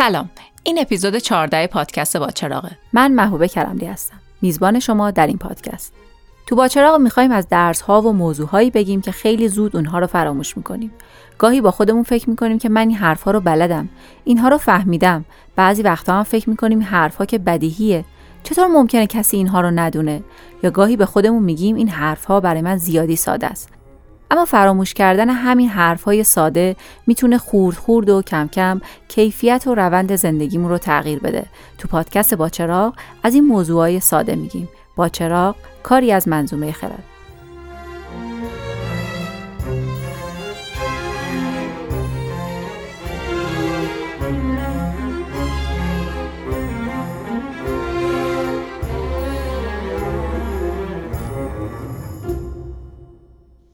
سلام. این اپیزود 14 پادکست باچراغه من محبوبه کرملی هستم. میزبان شما در این پادکست. تو باچراغ می‌خوایم از درس ها و موضوع هایی بگیم که خیلی زود اونها رو فراموش می‌کنیم. گاهی با خودمون فکر می‌کنیم که من این حرفها رو بلدم. اینها رو فهمیدم. بعضی وقتا هم فکر می‌کنیم حرفها که بدیهیه. چطور ممکنه کسی اینها رو ندونه؟ یا گاهی به خودمون میگیم این حرفها برای من زیادی ساده است. اما فراموش کردن همین حرفهای ساده می‌تونه خورد خورد و کم کم کیفیت و روند زندگیمون رو تغییر بده. تو پادکست باچراغ از این موضوعهای ساده میگیم. باچراغ کاری از منظومه خرد.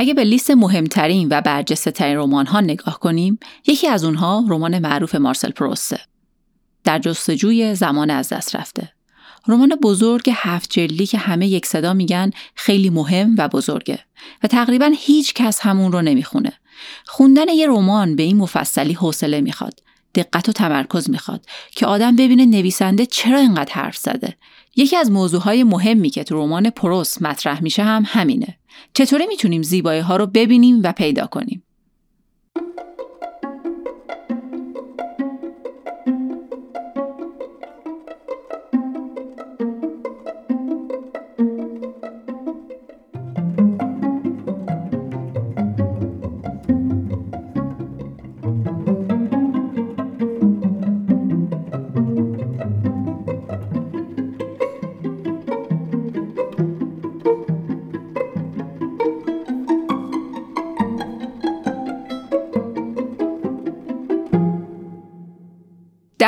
اگه به لیست مهمترین و برجسته ترین رمان ها نگاه کنیم یکی از اونها رمان معروف مارسل پروسته در جستجوی زمان از دست رفته. رمان بزرگ هفت جلدی که همه یک صدا میگن خیلی مهم و بزرگه و تقریبا هیچ کس همون رو نمی‌خونه. خوندن یه رمان به این مفصلی حوصله می‌خواد دقت و تمرکز می‌خواد که آدم ببینه نویسنده چرا اینقدر حرف زده. یکی از موضوعهای مهمی که تو رمان پروس مطرح میشه هم همینه. چطوری می‌تونیم زیبایی ها رو ببینیم و پیدا کنیم؟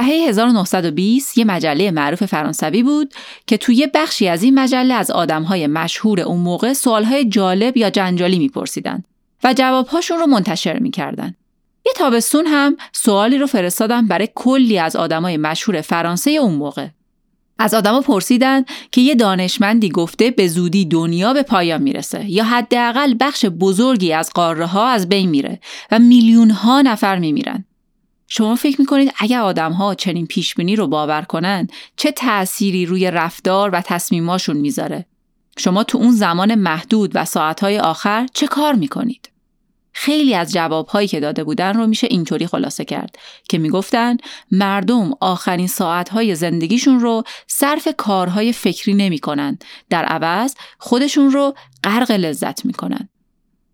دهه 1920 یه مجله معروف فرانسوی بود که توی بخشی از این مجله از آدمهای مشهور اون موقع سوالهای جالب یا جنجالی میپرسیدن و جوابهاشون رو منتشر می‌کردن. یه تابستون هم سوالی رو فرستادن برای کلی از آدمای مشهور فرانسه اون موقع. از آدما پرسیدن که یه دانشمندی گفته به زودی دنیا به پایان می‌رسه یا حداقل بخش بزرگی از قاره ها از بین میره و میلیون ها نفر میمیرن. شما فکر می‌کنید اگر آدم ها چنین پیشبینی رو باور کنن چه تأثیری روی رفتار و تصمیماشون می‌ذاره؟ شما تو اون زمان محدود و ساعتهای آخر چه کار می‌کنید؟ خیلی از جوابهایی که داده بودن رو میشه اینطوری خلاصه کرد که می‌گفتن مردم آخرین ساعتهای زندگیشون رو صرف کارهای فکری نمی‌کنن در عوض خودشون رو غرق لذت می‌کنن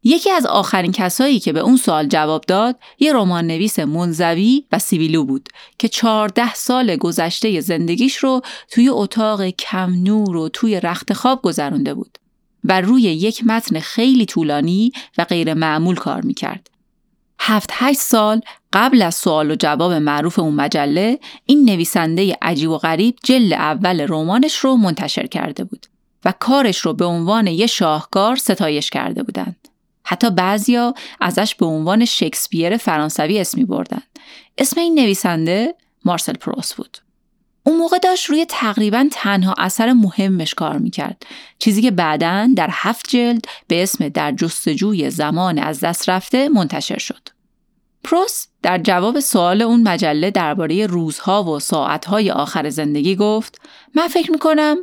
یکی از آخرین کسایی که به اون سوال جواب داد یه رمان نویس منزوی و سیبیلو بود که چهارده سال گذشته زندگیش رو توی اتاق کم نور و توی رخت خواب گذرونده بود و روی یک متن خیلی طولانی و غیر معمول کار می‌کرد. هفت هشت سال قبل از سوال و جواب معروف اون مجله این نویسنده عجیب و غریب جل اول رمانش رو منتشر کرده بود و کارش رو به عنوان یه شاهکار ستایش کرده بودند. حتی بعضیا ازش به عنوان شکسپیر فرانسوی اسمی بردن. اسم این نویسنده مارسل پروس بود. اون موقع داشت روی تقریبا تنها اثر مهمش کار می‌کرد. چیزی که بعدا در هفت جلد به اسم در جستجوی زمان از دست رفته منتشر شد. پروس در جواب سوال اون مجله درباره روزها و ساعتهای آخر زندگی گفت من فکر می‌کنم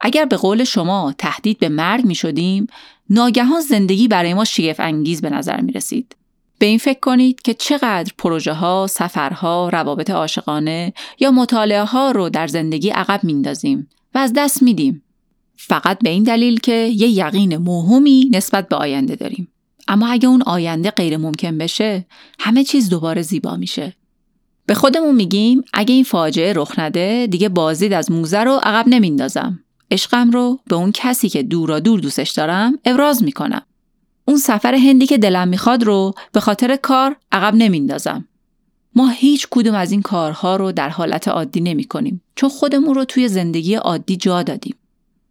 اگر به قول شما تهدید به مرگ می شدیم ناگهان زندگی برای ما شگفت انگیز به نظر می رسید. به این فکر کنید که چقدر پروژه ها، سفرها، روابط عاشقانه یا مطالعه ها رو در زندگی عقب میندازیم و از دست میدیم. فقط به این دلیل که یه یقین موهومی نسبت به آینده داریم. اما اگه اون آینده غیر ممکن بشه، همه چیز دوباره زیبا میشه. به خودمون میگیم اگه این فاجعه رخ نده دیگه بازدید از موزه رو عقب نمیندازم. عشقم رو به اون کسی که دورا دور دوستش دارم ابراز می‌کنم. اون سفر هندی که دلم می‌خواد رو به خاطر کار عقب نمیندازم. ما هیچ کدوم از این کارها رو در حالت عادی نمی کنیم چون خودمون رو توی زندگی عادی جا دادیم.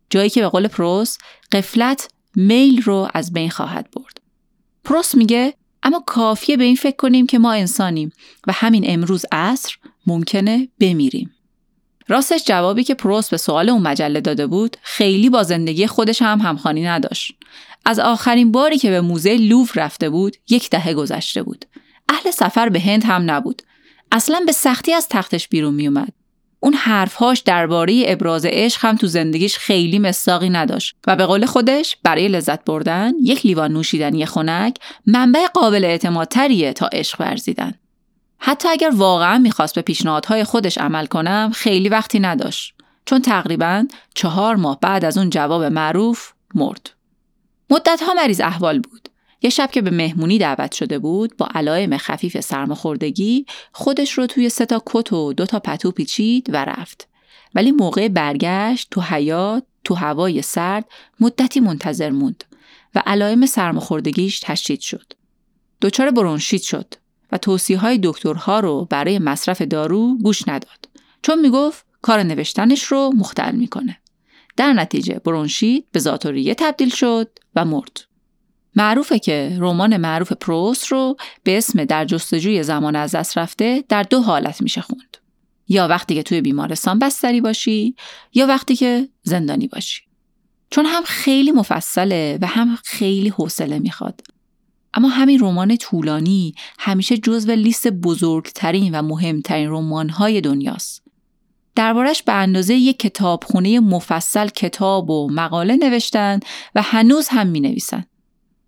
جایی که به قول پروس قفلت میل رو از بین خواهد برد. پروس میگه اما کافیه به این فکر کنیم که ما انسانیم و همین امروز عصر ممکنه بمیریم. راستش جوابی که پروس به سوال اون مجله داده بود خیلی با زندگی خودش هم همخوانی نداشت. از آخرین باری که به موزه لوف رفته بود یک دهه گذشته بود. اهل سفر به هند هم نبود. اصلا به سختی از تختش بیرون میومد اون حرفهاش درباره ابراز عشق هم تو زندگیش خیلی مستاقی نداشت و به قول خودش برای لذت بردن یک لیوان نوشیدنی خنک منبع قابل اعتمادتریه تا عشق ورزیدن حتی اگر واقعا می‌خواست به پیشنهادهای خودش عمل کنم خیلی وقتی نداشت. چون تقریبا چهار ماه بعد از اون جواب معروف مرد. مدت ها مریض احوال بود. یه شب که به مهمونی دعوت شده بود با علائم خفیف سرماخوردگی خودش رو توی سه تا کت و دو تا پتو پیچید و رفت. ولی موقع برگشت تو حیات تو هوای سرد مدتی منتظر موند و علائم سرماخوردگیش تشدید شد. دچار برونشیت شد. و توصیه های دکترها رو برای مصرف دارو گوش نداد چون می‌گفت کار نوشتنش رو مختل می‌کنه در نتیجه برونشیت به زاتوریه تبدیل شد و مرد معروفه که رمان معروف پروست رو به اسم در جستجوی زمان از دست رفته در دو حالت میشه خوند. یا وقتی که توی بیمارستان بستری باشی یا وقتی که زندانی باشی. چون هم خیلی مفصله و هم خیلی حوصله می‌خواد. اما همین رمان طولانی همیشه جزو لیست بزرگترین و مهمترین رمانهای دنیاست. دربارش به اندازه یک کتابخونه مفصل کتاب و مقاله نوشتن و هنوز هم می نویسن.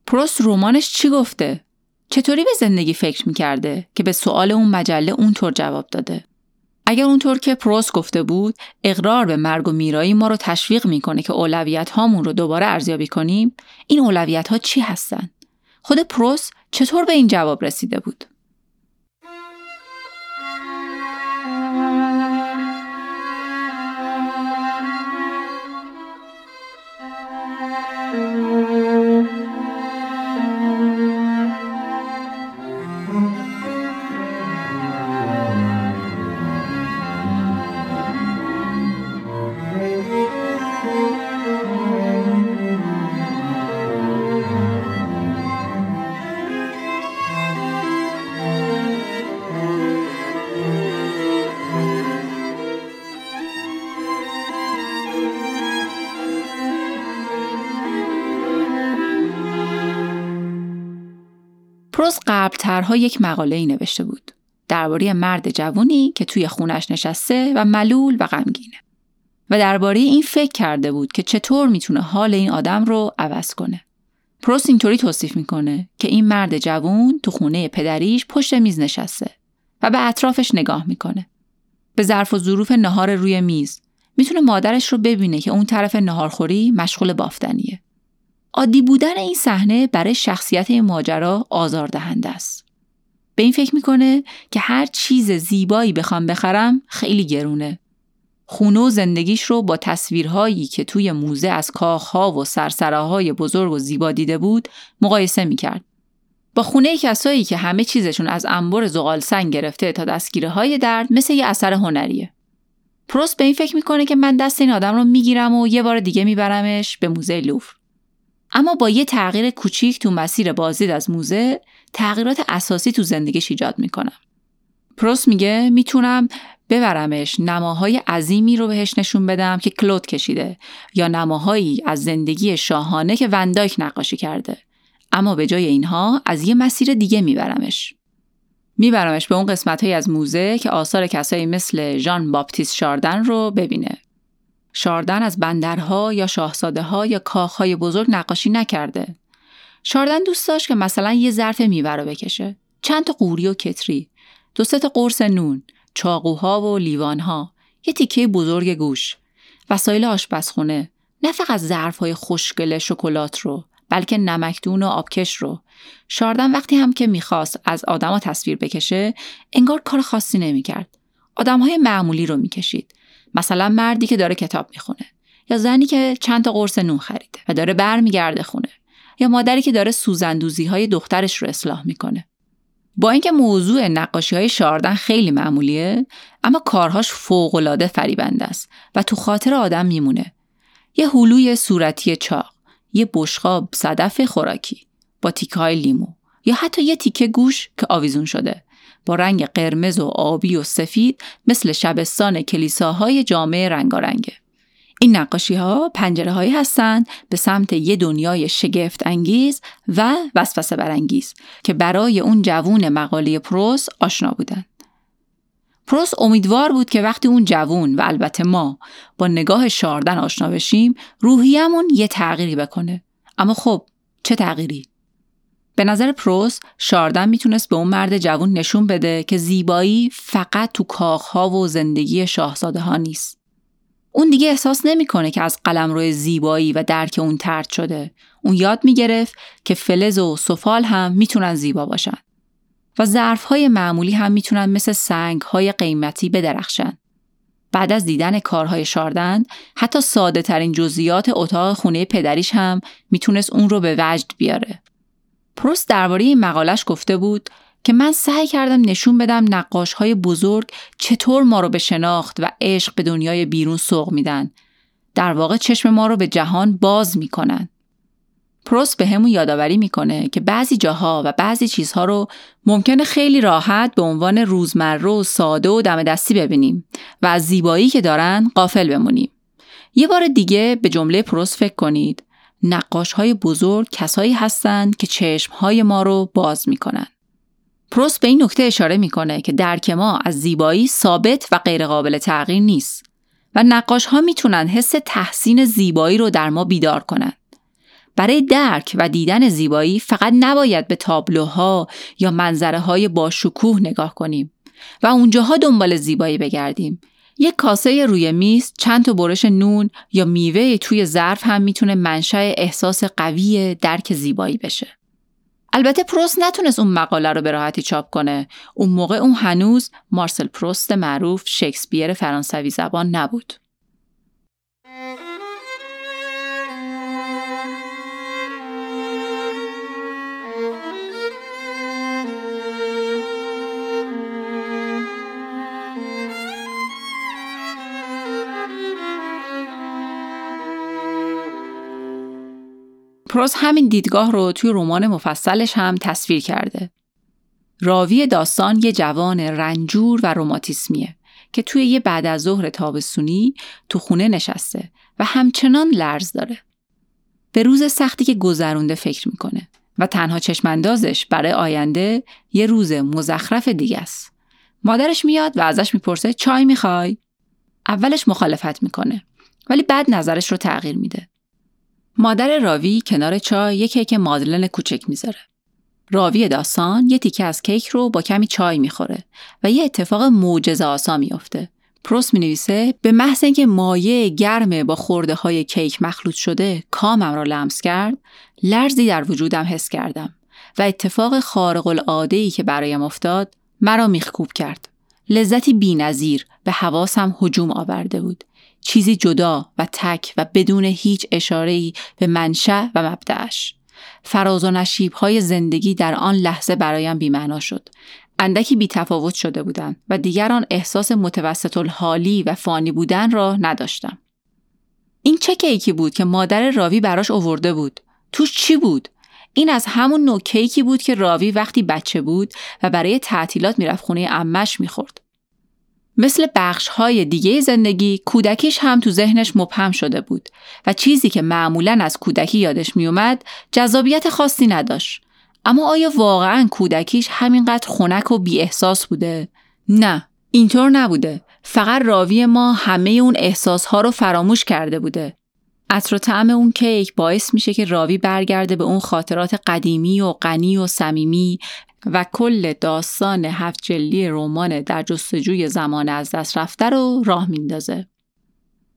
پروست رومانش چی گفته؟ چطوری به زندگی فکر می‌کرده که به سوال اون مجله اونطور جواب داده؟ اگر اونطور که پروست گفته بود اقرار به مرگ و میرایی ما رو تشویق می‌کنه که اولویت هامون رو دوباره ارزیابی کنیم این اولویت ها چی هستن؟ خود پروست چطور به این جواب رسیده بود؟ قبلترها یک مقاله ای نوشته بود درباره مرد جوانی که توی خونش نشسته و ملول و غمگینه و درباره این فکر کرده بود که چطور می‌تونه حال این آدم رو عوض کنه. پروس اینطوری توصیف می‌کنه که این مرد جوون تو خونه پدریش پشت میز نشسته و به اطرافش نگاه می‌کنه. به ظرف و ظروف نهار روی میز می‌تونه مادرش رو ببینه که اون طرف نهارخوری مشغول بافتنیه. عادی بودن این صحنه برای شخصیت ماجرا آزاردهنده است. به این فکر می‌کنه که هر چیز زیبایی بخوام بخرم خیلی گرونه. خونه و زندگیش رو با تصویرهایی که توی موزه از کاخها و سرسراهای بزرگ و زیبا دیده بود مقایسه می‌کرد. با خونه کسایی که همه چیزشون از انبر زغال سنگ گرفته تا دستگیره های درد مثل یه اثر هنریه. پروست به این فکر می‌کنه که من دست این آدم رو می‌گیرم و یه بار دیگه میبرمش به موزه لوفر. اما با یه تغییر کوچیک تو مسیر بازدید از موزه تغییرات اساسی تو زندگیش ایجاد می‌کنم. پروس میگه می‌تونم ببرمش نماهای عظیمی رو بهش نشون بدم که کلود کشیده یا نماهایی از زندگی شاهانه که وندایک نقاشی کرده. اما به جای اینها از یه مسیر دیگه میبرمش. میبرمش به اون قسمت های از موزه که آثار کسایی مثل ژان باپتیست شاردن رو ببینه. شاردن از بندرها یا شاهزاده ها یا کاخهای بزرگ نقاشی نکرده. شاردن دوست داشت که مثلا یه ظرف میوه رو بکشه. چند تا قوری و کتری، دو تا قرص نون، چاقوها و لیوانها، یه تیکه بزرگ گوش، وسایل آشپزخونه، نه فقط ظرفهای خوشگل شکلات رو، بلکه نمکدون و آبکش رو. شاردن وقتی هم که می‌خواست از آدما تصویر بکشه، انگار کار خاصی نمی‌کرد. آدمهای معمولی رو می‌کشید. مثلا مردی که داره کتاب می‌خونه یا زنی که چند تا قرص نون خریده و داره برمیگرده خونه یا مادری که داره سوزندوزی های دخترش رو اصلاح می‌کنه. با اینکه موضوع نقاشی های شاردن خیلی معمولیه اما کارهاش فوقالعاده فریبنده است و تو خاطر آدم میمونه. یه هلوی صورتی چاق یه بشقاب صدف خوراکی با تیکه های لیمو یا حتی یه تیکه گوش که آویزون شده. با رنگ قرمز و آبی و سفید مثل شبستان کلیساهای جامعه رنگارنگه. این نقاشی ها پنجره هایی هستند به سمت یه دنیای شگفت انگیز و وسوسه برانگیز که برای اون جوون مقاله پروس آشنا بودن. پروس امیدوار بود که وقتی اون جوون و البته ما با نگاه شاردن آشنا بشیم روحیمون یه تغییری بکنه. اما خب چه تغییری؟ به نظر پروس شاردن می‌تونست به اون مرد جوون نشون بده که زیبایی فقط تو کاخها و زندگی شاهزاده ها نیست. اون دیگه احساس نمی‌کنه که از قلم روی زیبایی و درک اون ترد شده اون یاد می‌گرفت که فلز و سفال هم می‌تونن زیبا باشن و ظرف های معمولی هم می‌تونن مثل سنگ های قیمتی بدرخشن. بعد از دیدن کارهای شاردن حتی ساده ترین جزئیات اتاق خونه پدریش هم می‌تونست اون رو به وجد بیاره. پروست درباره این مقالش گفته بود که من سعی کردم نشون بدم نقاش های بزرگ چطور ما رو به شناخت و عشق به دنیای بیرون سوق میدن. در واقع چشم ما رو به جهان باز می‌کنن. پروس به همون یادآوری می‌کنه که بعضی جاها و بعضی چیزها رو ممکنه خیلی راحت به عنوان روزمره و ساده و دم دستی ببینیم و از زیبایی که دارن قافل بمونیم. یه بار دیگه به جمله پروس فکر کنید. نقاش های بزرگ کسایی هستند که چشم های ما رو باز می‌کنن. پروس به این نکته اشاره می‌کنه که درک ما از زیبایی ثابت و غیرقابل تغییر نیست و نقاش ها می‌تونن حس تحسین زیبایی رو در ما بیدار کنن. برای درک و دیدن زیبایی فقط نباید به تابلوها یا منظره های با شکوه نگاه کنیم و اونجاها دنبال زیبایی بگردیم. یک کاسه روی میز، چند تا برش نون یا میوه توی ظرف هم می‌تونه منشأ احساس قوی درک زیبایی بشه. البته پروست نتونست اون مقاله رو به راحتی چاپ کنه. اون موقع اون هنوز مارسل پروست معروف شکسپیر فرانسوی زبان نبود. پروس همین دیدگاه رو توی رمان مفصلش هم تصویر کرده. راوی داستان یه جوان رنجور و روماتیسمیه که توی یه بعد از ظهر تابستونی تو خونه نشسته و همچنان لرز داره. به روز سختی که گذرونده فکر می‌کنه و تنها چشماندازش برای آینده یه روز مزخرف دیگه است. مادرش میاد و ازش می‌پرسه چای می‌خوای؟ اولش مخالفت می‌کنه ولی بعد نظرش رو تغییر میده. مادر راوی کنار چای یک کیک مادلن کوچک می‌ذاره. راوی داستان یه تیکه از کیک رو با کمی چای می‌خوره و یه اتفاق معجزه آسا میافته. پروس می نویسه به محض اینکه مایه گرم با خورده های کیک مخلوط شده کامم را لمس کرد لرزی در وجودم حس کردم و اتفاق خارق العاده ای که برایم افتاد مرا میخکوب کرد لذتی بینظیر به حواسم هجوم آورده بود چیزی جدا و تک و بدون هیچ اشاره‌ای به منشأ و مبدعش. فراز و نشیب های زندگی در آن لحظه برایم بیمعنا شد. اندکی بی تفاوت شده بودم و دیگر آن احساس متوسط الحالی و فانی بودن را نداشتم. این چه کیکی بود که مادر راوی براش اوورده بود؟ توش چی بود؟ این از همون نوع کیکی بود که راوی وقتی بچه بود و برای تعطیلات می‌رفت خونه امش می‌خورد. مثل بخش های دیگه زندگی کودکیش هم تو ذهنش مبهم شده بود و چیزی که معمولا از کودکی یادش میومد جذابیت خاصی نداشت. اما آیا واقعا کودکیش همینقدر خنک و بی احساس بوده؟ نه، اینطور نبوده. فقط راوی ما همه اون احساس ها رو فراموش کرده بوده. عطر و طعم اون کیک باعث میشه که راوی برگرده به اون خاطرات قدیمی و غنی و صمیمی و کل داستان هفت جلی رمان در جستجوی زمان از دست رفته رو راه میندازه.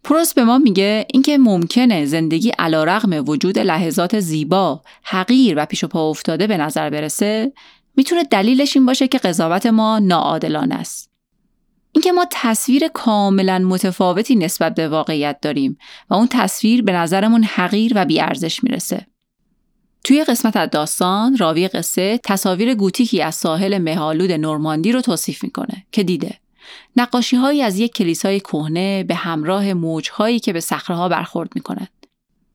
پروس به ما میگه اینکه ممکنه زندگی رغم وجود لحظات زیبا، حقیر و پیش و پا افتاده به نظر برسه می‌تونه دلیلش این باشه که قضاوت ما ناعادلانه است. اینکه ما تصویر کاملا متفاوتی نسبت به واقعیت داریم و اون تصویر به نظرمون حقیر و بیارزش می‌رسه. توی قسمت از داستان راوی قصه تصاویر گوتیکی از ساحل مهالود نورماندی رو توصیف می‌کنه که دیده نقاشی هایی از یک کلیسای کهنه به همراه موج هایی که به صخره برخورد می‌کنند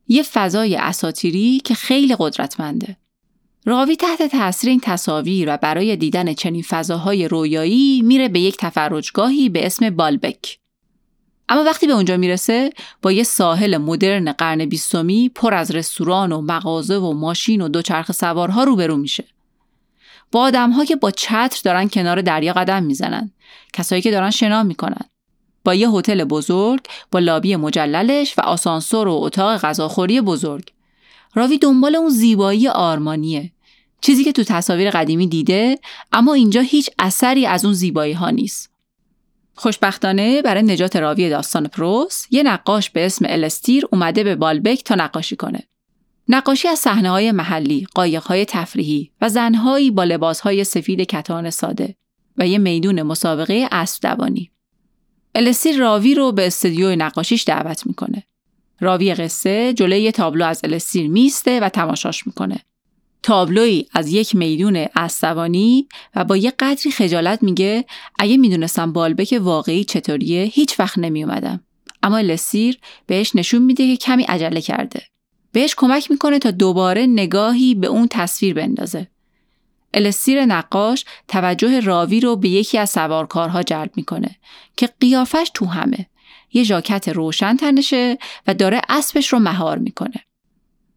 یه فضای اساتیری که خیلی قدرتمنده راوی تحت تاثیر این تصاویر و برای دیدن چنین فضاهای رویایی میره به یک تفرجگاهی به اسم بالبک. اما وقتی به اونجا می‌رسه با یه ساحل مدرن قرن بیستمی پر از رستوران و مغازه و ماشین و دوچرخ سوارها روبرو میشه. با آدمها که با چتر دارن کنار دریا قدم می‌زنن کسایی که دارن شنا می‌کنن. با یه هتل بزرگ با لابی مجللش و آسانسور و اتاق غذاخوری بزرگ. راوی دنبال اون زیبایی آرمانیه چیزی که تو تصاویر قدیمی دیده اما اینجا هیچ اثری از اون زیبایی ها نیست خوشبختانه برای نجات راوی داستان پروس یه نقاش به اسم الستیر اومده به بالبک تا نقاشی کنه نقاشی از صحنه های محلی، قایق های تفریحی و زنهایی با لباس های سفید کتان ساده و یه میدون مسابقه اسب دوانی. الستیر راوی رو به استودیوی نقاشیش دعوت می‌کنه. راوی قصه جلوی یه تابلو از الستیر میسته و تماشاش می‌کنه. تابلوی از یک میدون اسبوانی و با یه قدری خجالت میگه اگه می‌دونستم بالبک واقعی چطوریه هیچ وقت نمیومدم. اما الستیر بهش نشون میده که کمی عجله کرده. بهش کمک می‌کنه تا دوباره نگاهی به اون تصویر بندازه. الستیر نقاش توجه راوی رو به یکی از سوارکارها جلب می‌کنه که قیافش تو همه یه ژاکت روشن تنشه و داره اسبش رو مهار می‌کنه.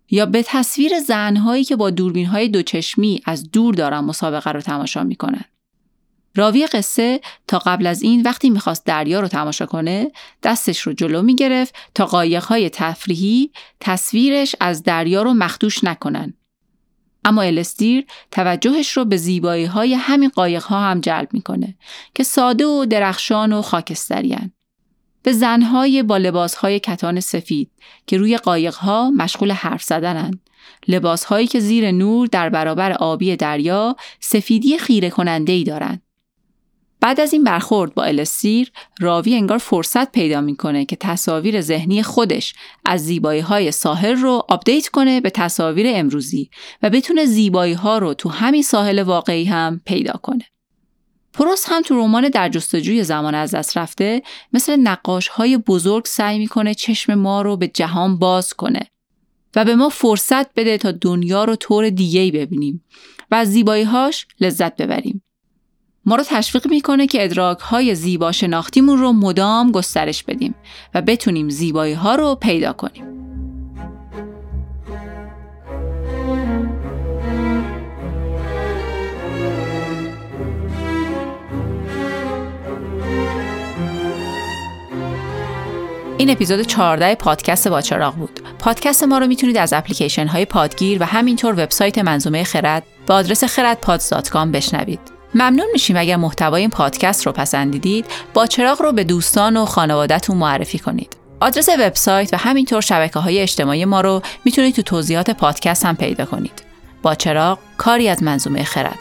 یا به تصویر زنهایی که با دوربین های دوچشمی از دور دارن مسابقه رو تماشا می‌کنن. راوی قصه تا قبل از این وقتی می‌خواست دریا رو تماشا کنه دستش رو جلو می‌گرفت تا قایقهای تفریحی تصویرش از دریا رو مخدوش نکنن. اما الستیر توجهش رو به زیبایی های همین قایق ها هم جلب می‌کنه که ساده و درخشان و خاکستریان. به زنهای با لباسهای کتان سفید که روی قایقها مشغول حرف زدنند. لباسهایی که زیر نور در برابر آبی دریا سفیدی خیره کننده ای دارند. بعد از این برخورد با الستیر راوی انگار فرصت پیدا می‌کنه که تصاویر ذهنی خودش از زیبایی های ساحل رو update کنه به تصاویر امروزی و بتونه زیبایی ها رو تو همین ساحل واقعی هم پیدا کنه. پروست هم تو رمان در جستجوی زمان از دست رفته مثل نقاش های بزرگ سعی می‌کنه چشم ما رو به جهان باز کنه و به ما فرصت بده تا دنیا رو طور دیگه‌ای ببینیم و از زیبایی هاش لذت ببریم. ما رو تشویق می‌کنه که ادراک های زیبا شناختیمون رو مدام گسترش بدیم و بتونیم زیبایی ها رو پیدا کنیم. این اپیزود 14 پادکست باچراغ بود. پادکست ما رو می‌تونید از اپلیکیشن های پادگیر و همینطور وبسایت منظومه خرد به آدرس خردپادز.com بشنوید. ممنون میشیم اگر محتوای این پادکست رو پسندیدید با چراغ رو به دوستان و خانوادهتون معرفی کنید. آدرس وبسایت و همینطور شبکه های اجتماعی ما رو می‌تونید تو توضیحات پادکست هم پیدا کنید. با چراغ کاری از منظومه خرد